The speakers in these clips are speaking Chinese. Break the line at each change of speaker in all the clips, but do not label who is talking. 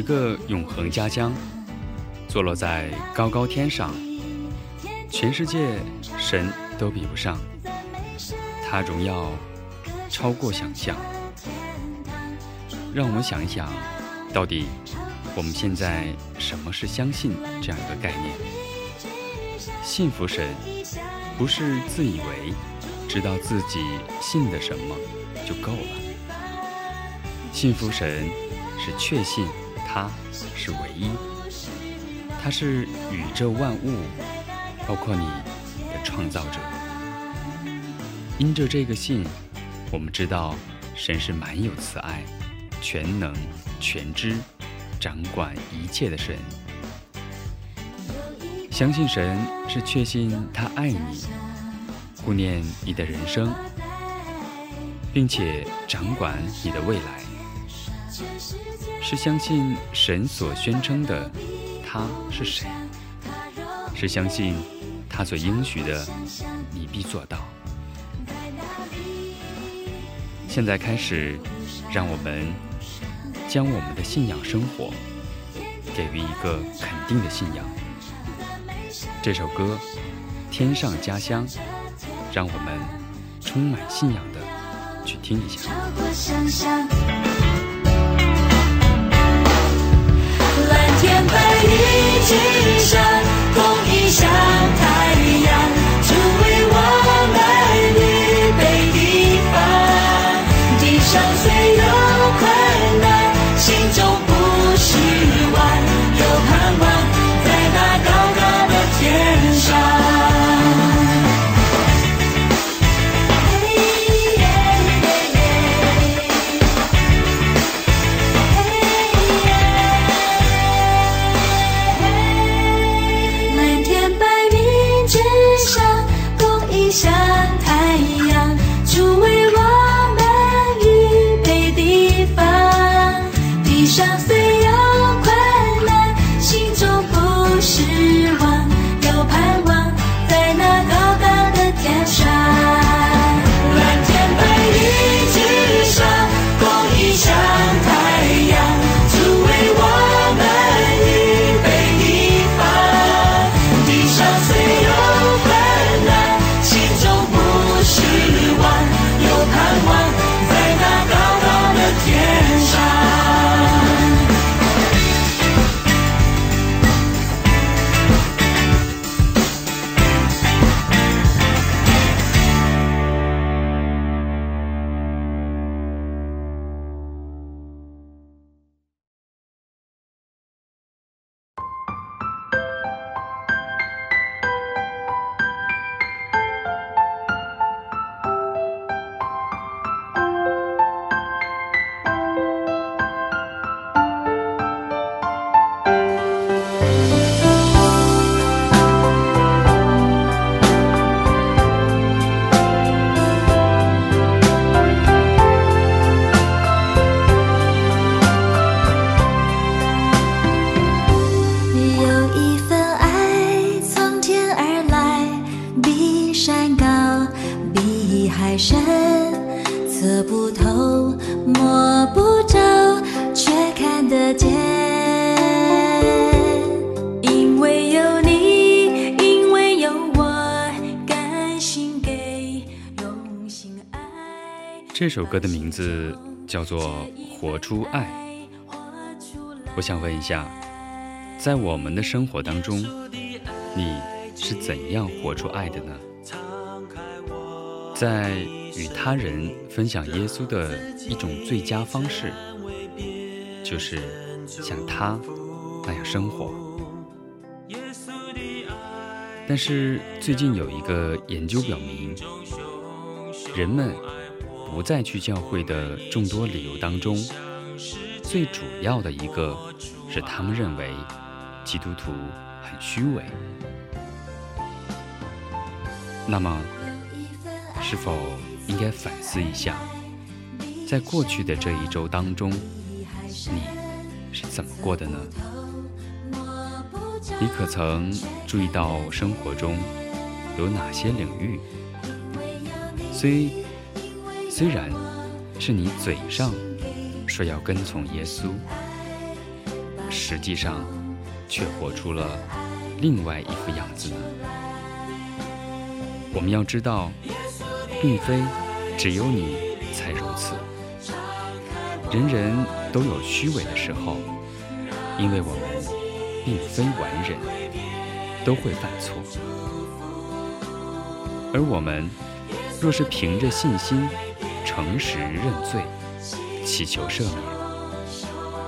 一个永恒家乡，坐落在高高天上，全世界
神都比不上，它荣耀超过想象。让我们想一想，到底我们现在什么是相信这样一个概念？信服神，不是自以为知道自己信的什么就够了。信服神是确信他是唯一，他是宇宙万物，包括你的创造者。因着这个信，我们知道神是满有慈爱、全能、全知、掌管一切的神。相信神是确信他爱你，顾念你的人生，并且掌管你的未来。是相信神所宣称的他是谁，是相信他所应许的你必做到。现在开始，让我们将我们的信仰生活给予一个肯定的信仰。这首歌《天上家乡》，让我们充满信仰的去听一下
天白云之上，这首歌的名字叫做《活出爱》。我想问一下，在我们的生活当中，你是怎样活出爱的呢？在与他人分享耶稣的一种最佳方式，就是像他那样生活。但是最近有一个研究表明，人们不再去教会的众多理由当中，最主要的一个是他们认为基督徒很虚伪。那么，是否应该反思一下，在过去的这一周当中，你是怎么过的呢？你可曾注意到生活中有哪些领域，虽虽然是你嘴上说要跟从耶稣，实际上却活出了另外一副样子呢？我们要知道，并非只有你才如此，人人都有虚伪的时候，因为我们。并非完人，都会犯错。而我们若是凭着信心、诚实认罪，祈求赦免，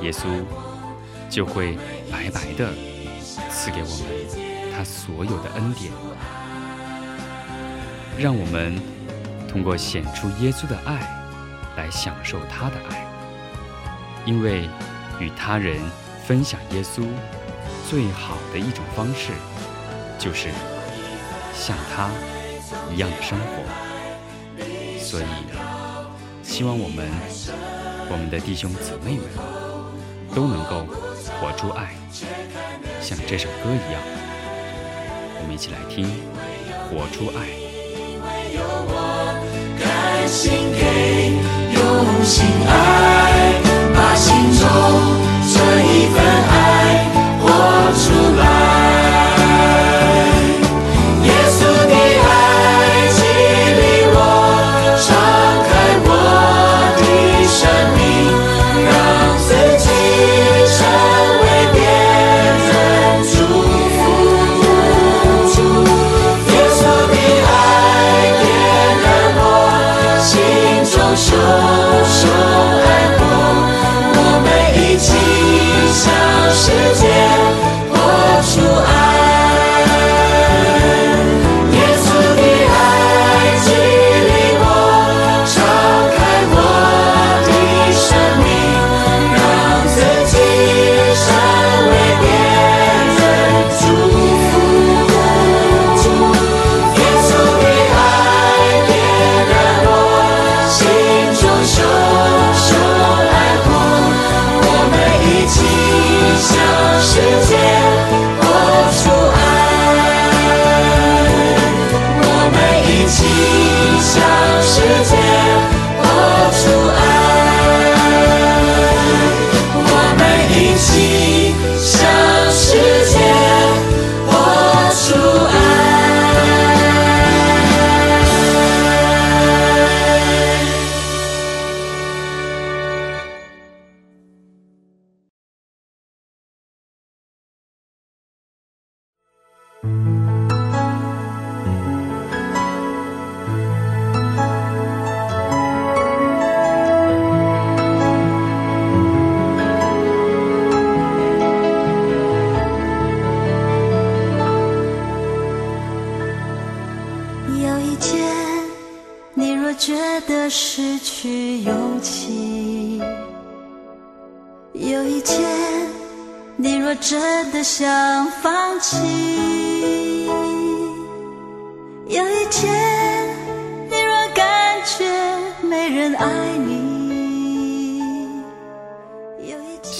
耶稣就会白白的赐给我们他所有的恩典，让我们通过显出耶稣的爱来享受他的爱，因为与他人分享耶稣。最好的一种方式，就是像他一样的生活。所以，希望我们我们的弟兄姊妹们都能够活出爱，像这首歌一样。我们一起来听《活出爱》。用心爱，把心中这一份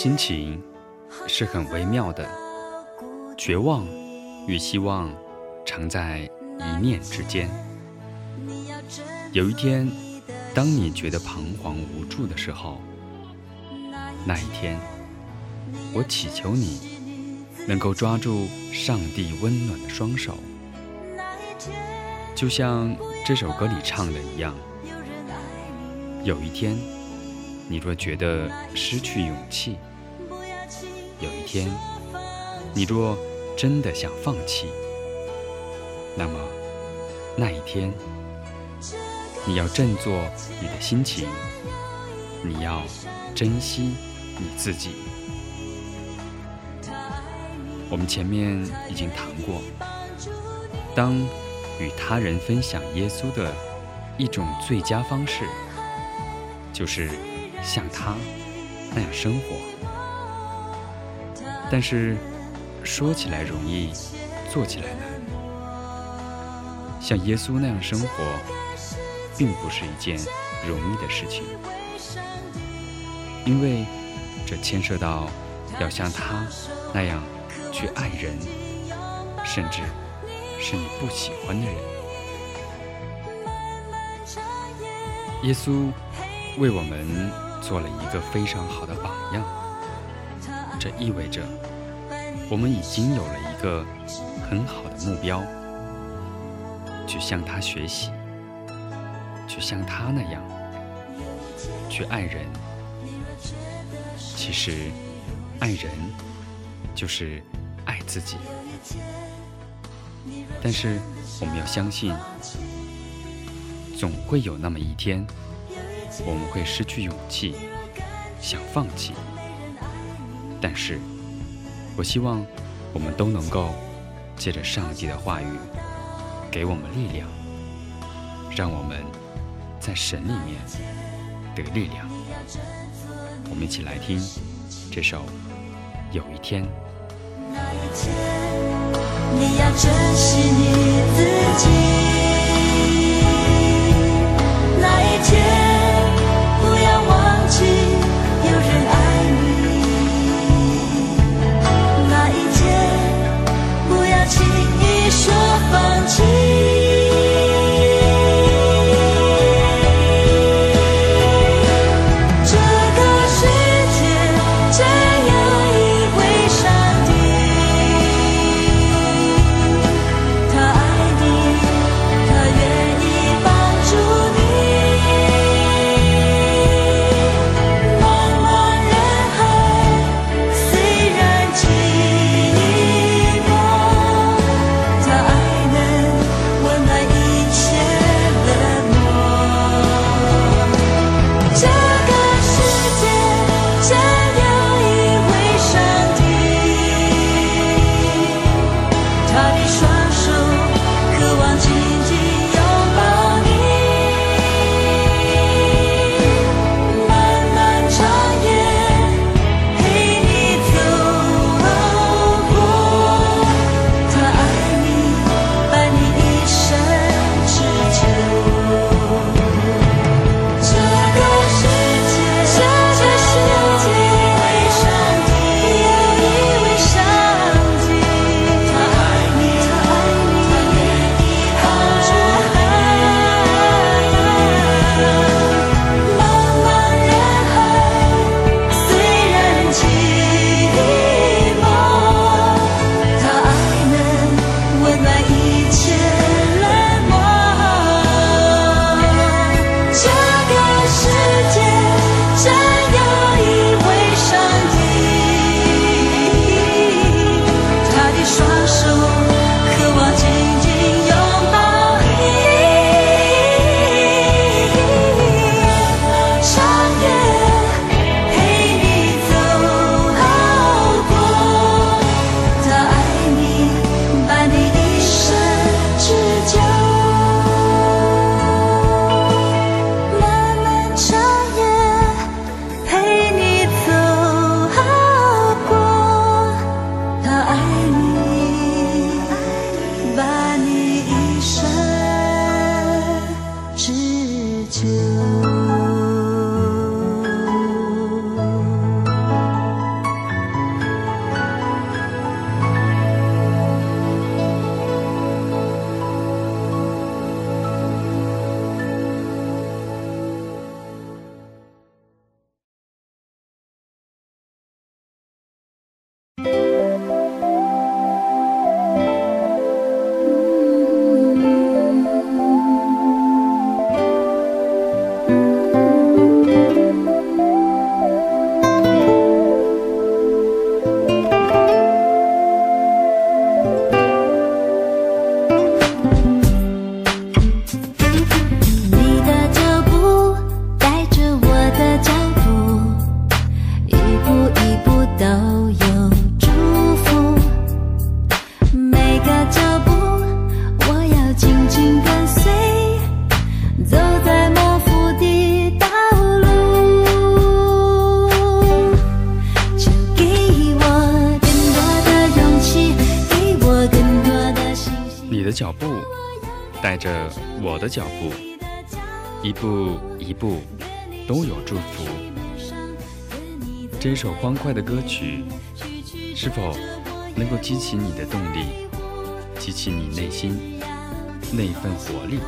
心情是很微妙的，绝望与希望常在一念之间。
有一天，当你觉得彷徨无助的时候，那一天，我祈求你能够抓住上帝温暖的双手，就像这首歌里唱的一样。有一天，你若觉得失去勇气，有一天，你若真的想放弃，那么那一天。你要振作你的心情，你要珍惜你自己。我们前面已经谈过，当与他人分享耶稣的一种最佳方式，就是像他那样生活。但是说起来容易，做起来难。像耶稣那样生活。并不是一件容易的事情，因为这牵涉到要像他那样去爱人，甚至是你不喜欢的人。耶稣为我们做了一个非常好的榜样，这意味着我们已经有了一个很好的目标，去向他学习。去像他那样去爱人，其实爱人就是爱自己。但是我们要相信，总会有那么一天，我们会失去勇气，想放弃。但是，我希望我们都能够借着上帝的话语，给我们力量，让我们。在神里面得力量，我们一起来听这首《有一天》。
那一天，你要珍惜你自己。
记一步一步都有祝福。这首欢快的歌曲，是否能够激起你的动力，激起你内心那份活力？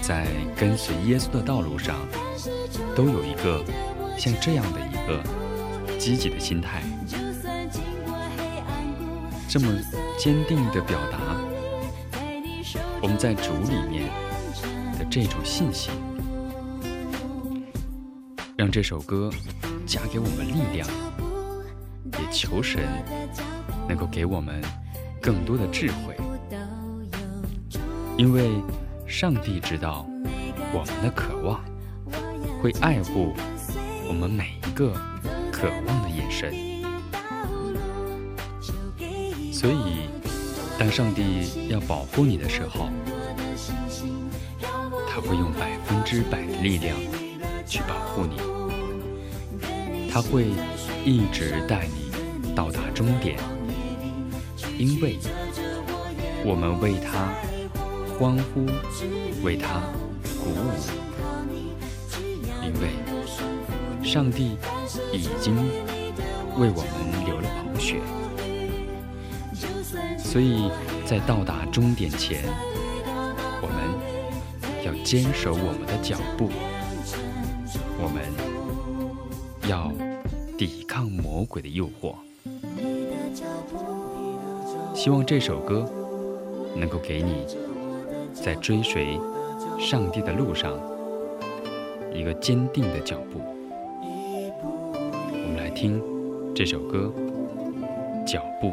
在跟随耶稣的道路上，都有一个像这样的一个积极的心态，这么坚定的表达我们在主里面这种信心，让这首歌加给我们力量，也求神能够给我们更多的智慧，因为。上帝知道我们的渴望，会爱护我们每一个渴望的眼神。所以，当上帝要保护你的时候，会用百分之百的力量去保护你。他会一直带你到达终点，因为我们为他。欢呼，为他鼓舞，因为上帝已经为我们流了宝血，所以在到达终点前，要坚守我们的脚步，我们要抵抗魔鬼的诱惑。希望这首歌能够给你。在追随上帝的路上，一个坚定的脚步。我们来听这首歌《脚步》。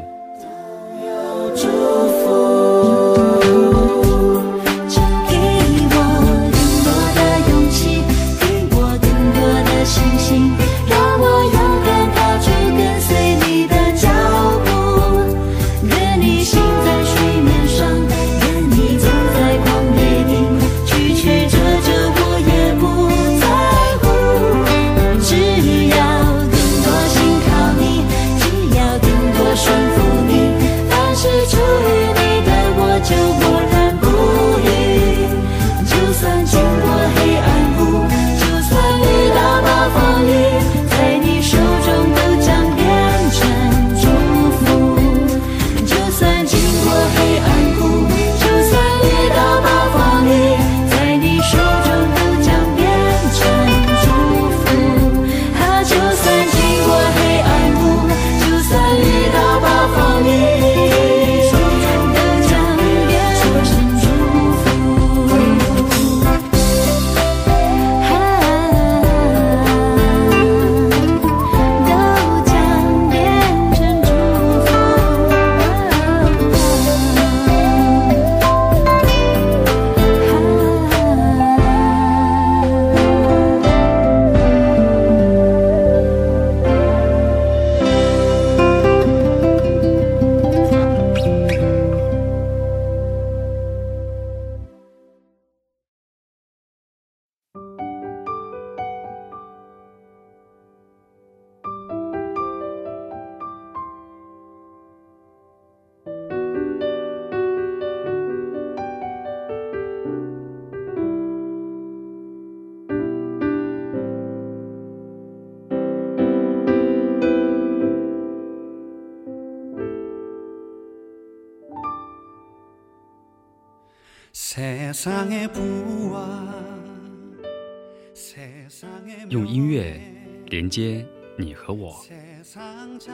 用音乐连接你和我，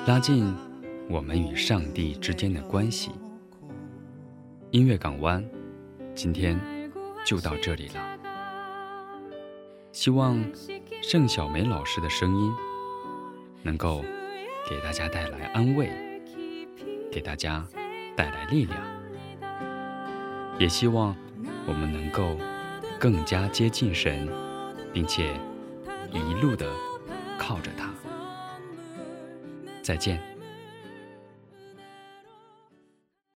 拉近我们与上帝之间的关系。音乐港湾，今天就到这里了。希望盛小梅老师的声音能够给大家带来安慰，给大家带来力量。也希望我们能够更加接近神，并且。一路的靠着他，再见。